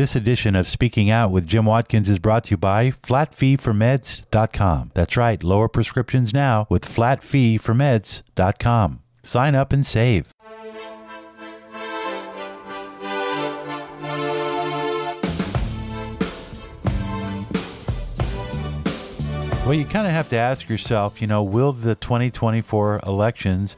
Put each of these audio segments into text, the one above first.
This edition of Speaking Out with Jim Watkins is brought to you by flatfeeformeds.com. That's right, lower prescriptions now with flatfeeformeds.com. Sign up and save. Well, you kind of have to ask yourself, you know, will the 2024 elections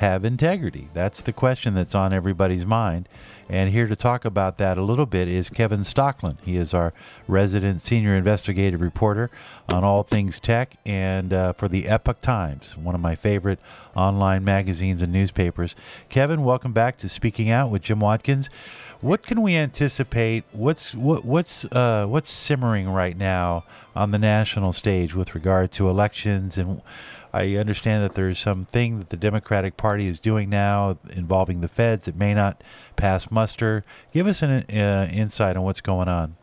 have integrity? That's the question that's on everybody's mind. And here to talk about that a little bit is Kevin Stocklin. He is our resident senior investigative reporter on all things tech and uh, for the Epoch Times, one of my favorite online magazines and newspapers. Kevin, welcome back to Speaking Out with Jim Watkins. What can we anticipate? What's what, what's uh, what's simmering right now on the national stage with regard to elections and I understand that there's something that the Democratic Party is doing now involving the feds that may not pass muster. Give us an uh, insight on what's going on.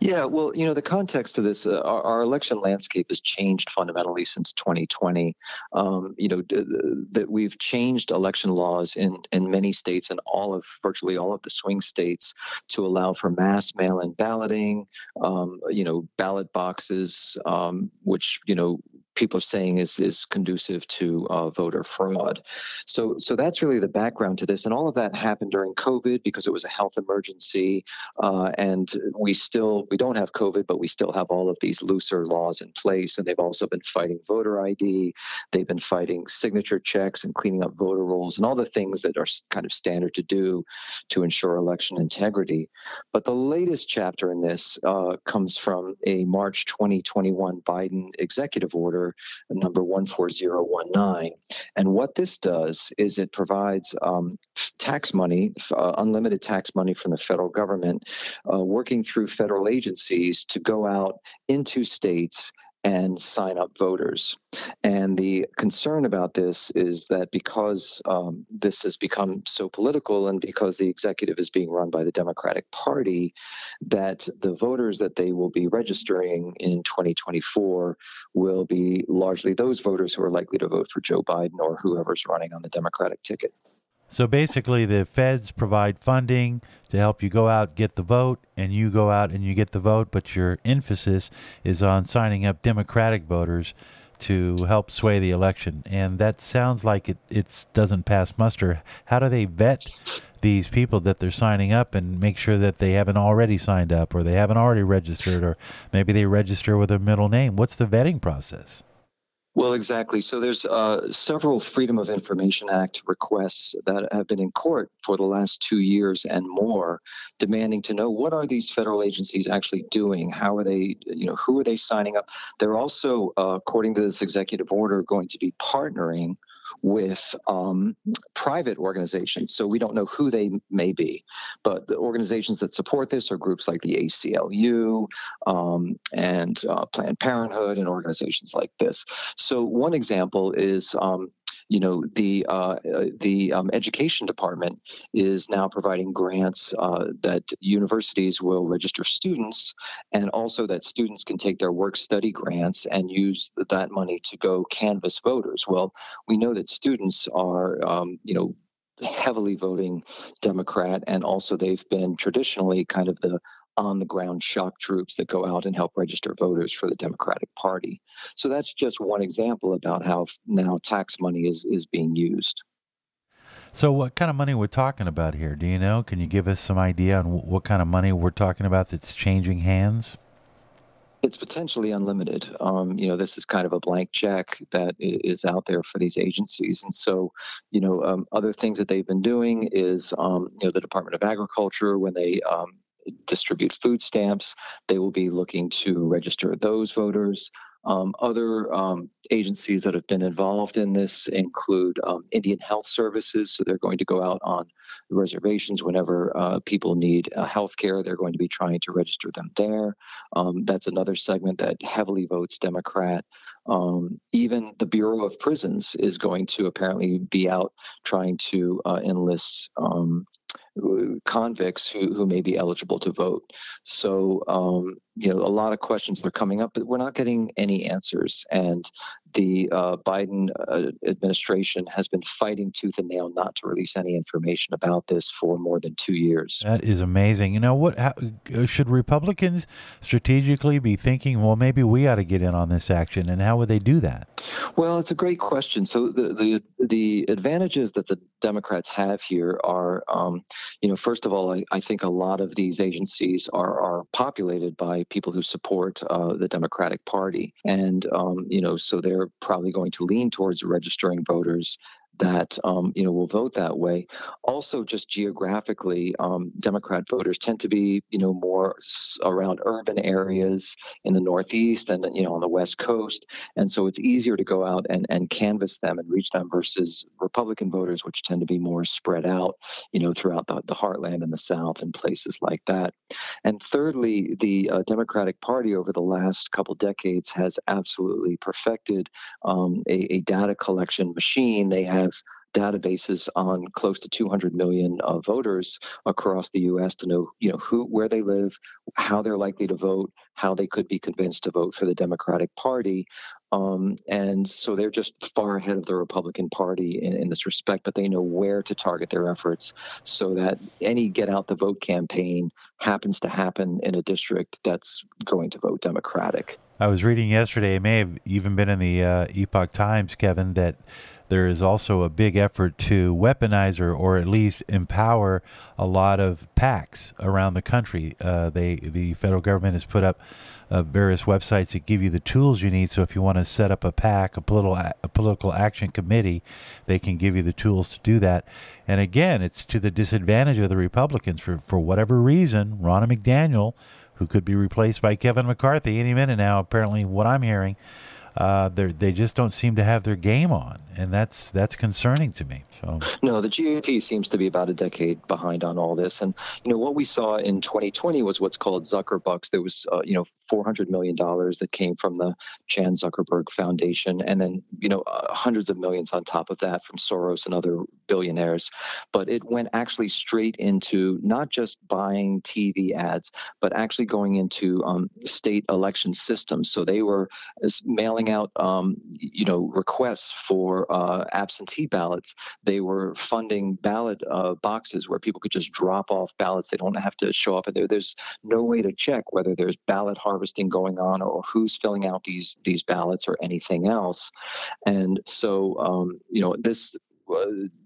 Yeah, well, you know, the context of this, uh, our, our, election landscape has changed fundamentally since 2020. Um, you know, that we've changed election laws in in many states and all of virtually all of the swing states to allow for mass mail-in balloting. Um, you know, ballot boxes, um, which you know people are saying is is conducive to uh, voter fraud. So so that's really the background to this, and all of that happened during COVID because it was a health emergency, uh, and we still we don't have COVID, but we still have all of these looser laws in place, and they've also been fighting voter ID, they've been fighting signature checks and cleaning up voter rolls, and all the things that are kind of standard to do to ensure election integrity. But the latest chapter in this uh, comes from a March 2021 Biden executive order number 14019. And what this does is it provides um, tax money, uh, unlimited tax money from the federal government, uh, working through federal agencies to go out into states and sign up voters. And the concern about this is that because um, this has become so political and because the executive is being run by the Democratic Party, that the voters that they will be registering in 2024 will be largely those voters who are likely to vote for Joe Biden or whoever's running on the Democratic ticket. So basically, the feds provide funding to help you go out, get the vote, and you go out and you get the vote, but your emphasis is on signing up Democratic voters to help sway the election. And that sounds like it it doesn't pass muster. How do they vet these people that they're signing up and make sure that they haven't already signed up or they haven't already registered or maybe they register with a middle name? What's the vetting process? Well, exactly. So there's uh, several Freedom of Information Act requests that have been in court for the last two years and more, demanding to know what are these federal agencies actually doing? How are they? You know, who are they signing up? They're also, uh, according to this executive order, going to be partnering with um, private organizations. So we don't know who they may be, but the organizations that support this are groups like the ACLU um, and uh, Planned Parenthood and organizations like this. So one example is um, you know the uh, uh, the um, education department is now providing grants uh, that universities will register students, and also that students can take their work study grants and use that money to go canvass voters. Well, we know that students are um, you know heavily voting Democrat, and also they've been traditionally kind of the on the ground shock troops that go out and help register voters for the Democratic Party. So that's just one example about how now tax money is, is being used. So, what kind of money we're talking about here? Do you know? Can you give us some idea on what kind of money we're talking about that's changing hands? It's potentially unlimited. Um, you know, this is kind of a blank check that is out there for these agencies, and so, you know, um, other things that they've been doing is, um, you know, the Department of Agriculture when they um, distribute food stamps. They will be looking to register those voters. Um, other um, agencies that have been involved in this include um, Indian Health Services. So they're going to go out on reservations whenever uh, people need uh, health care. They're going to be trying to register them there. Um, that's another segment that heavily votes Democrat. Um, even the Bureau of Prisons is going to apparently be out trying to uh, enlist um, convicts who, who may be eligible to vote. So, um, you know, a lot of questions are coming up, but we're not getting any answers. And the uh, Biden uh, administration has been fighting tooth and nail not to release any information about this for more than two years. That is amazing. You know what? How, uh, should Republicans strategically be thinking? Well, maybe we ought to get in on this action, and how would they do that? Well, it's a great question. So the the, the advantages that the Democrats have here are, um, you know, first of all, I, I, think a lot of these agencies are are populated by people who support uh, the Democratic Party, and um, you know, so they're probably going to lean towards registering voters that um, you know will vote that way. Also, just geographically, um, Democrat voters tend to be you know more around urban areas in the Northeast and you know on the West Coast, and so it's easier to go out and, and canvass them and reach them versus Republican voters, which tend to be more spread out, you know, throughout the, the heartland and the South and places like that. And thirdly, the uh, Democratic Party over the last couple decades has absolutely perfected um, a, a data collection machine. They have have databases on close to 200 million uh, voters across the U.S. to know, you know, who, where they live, how they're likely to vote, how they could be convinced to vote for the Democratic Party, um, and so they're just far ahead of the Republican Party in, in, this respect. But they know where to target their efforts so that any get out the vote campaign happens to happen in a district that's going to vote Democratic. I was reading yesterday. It may have even been in the uh, Epoch Times, Kevin, that there is also a big effort to weaponize or, or at least empower a lot of PACs around the country. Uh, they the federal government has put up uh, various websites that give you the tools you need. So if you want to set up a PAC, a political a political action committee, they can give you the tools to do that. And again, it's to the disadvantage of the Republicans for for whatever reason. Ronna McDaniel, who could be replaced by Kevin McCarthy any minute now, apparently what I'm hearing uh, they just don't seem to have their game on, and that's that's concerning to me. So no, the GOP seems to be about a decade behind on all this, and you know what we saw in 2020 was what's called Zuckerbucks. There was uh, you know 400 million dollars that came from the Chan Zuckerberg Foundation, and then you know uh, hundreds of millions on top of that from Soros and other billionaires. But it went actually straight into not just buying TV ads, but actually going into um, state election systems. So they were mailing out, um, you know, requests for uh, absentee ballots. They were funding ballot uh, boxes where people could just drop off ballots. They don't have to show up there. There's no way to check whether there's ballot harvesting going on or who's filling out these these ballots or anything else. And so, um, you know, this uh,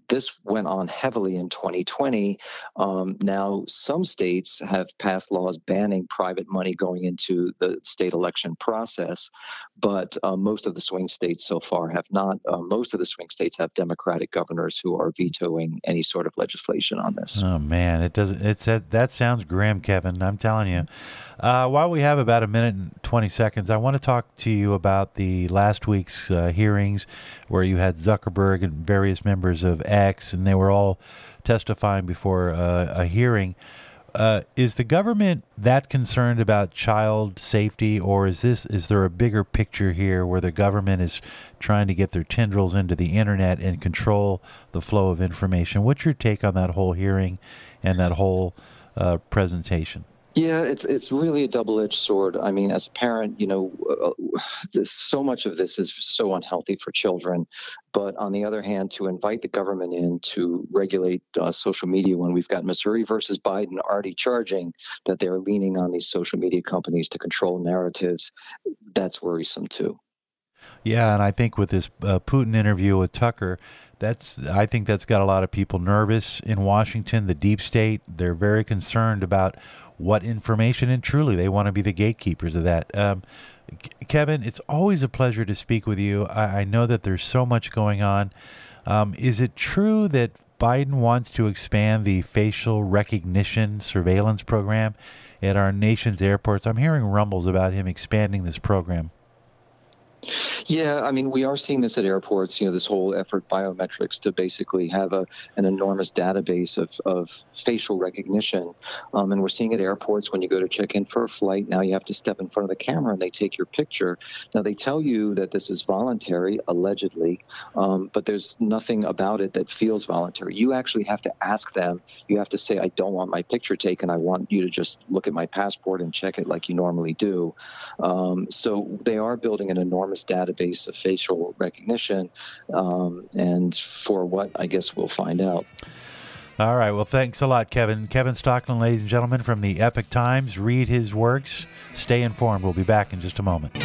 this went on heavily in 2020. Um, now, some states have passed laws banning private money going into the state election process, but uh, most of the swing states so far have not. Uh, most of the swing states have Democratic governors who are vetoing any sort of legislation on this. Oh man, it doesn't. It's that, that sounds grim, Kevin. I'm telling you. Uh, while we have about a minute and 20 seconds, I want to talk to you about the last week's uh, hearings where you had Zuckerberg and various members of X, and they were all testifying before uh, a hearing. Uh, is the government that concerned about child safety, or is this is there a bigger picture here where the government is trying to get their tendrils into the internet and control the flow of information? What's your take on that whole hearing and that whole uh, presentation? Yeah, it's it's really a double-edged sword. I mean, as a parent, you know, uh, this, so much of this is so unhealthy for children. But on the other hand, to invite the government in to regulate uh, social media when we've got Missouri versus Biden already charging that they're leaning on these social media companies to control narratives, that's worrisome too. Yeah, and I think with this uh, Putin interview with Tucker, that's I think that's got a lot of people nervous in Washington. The deep state, they're very concerned about what information, and truly, they want to be the gatekeepers of that. Um, Kevin, it's always a pleasure to speak with you. I, I know that there's so much going on. Um, is it true that Biden wants to expand the facial recognition surveillance program at our nation's airports? I'm hearing rumbles about him expanding this program. Yeah, I mean, we are seeing this at airports. You know, this whole effort, biometrics, to basically have a an enormous database of, of facial recognition, um, and we're seeing at airports when you go to check in for a flight. Now you have to step in front of the camera and they take your picture. Now they tell you that this is voluntary, allegedly, um, but there's nothing about it that feels voluntary. You actually have to ask them. You have to say, "I don't want my picture taken. I want you to just look at my passport and check it like you normally do." Um, so they are building an enormous database of facial recognition. Um, and for what, I guess we'll find out. All right. Well, thanks a lot, Kevin. Kevin Stocklin, ladies and gentlemen, from the Epoch Times. Read his works. Stay informed. We'll be back in just a moment.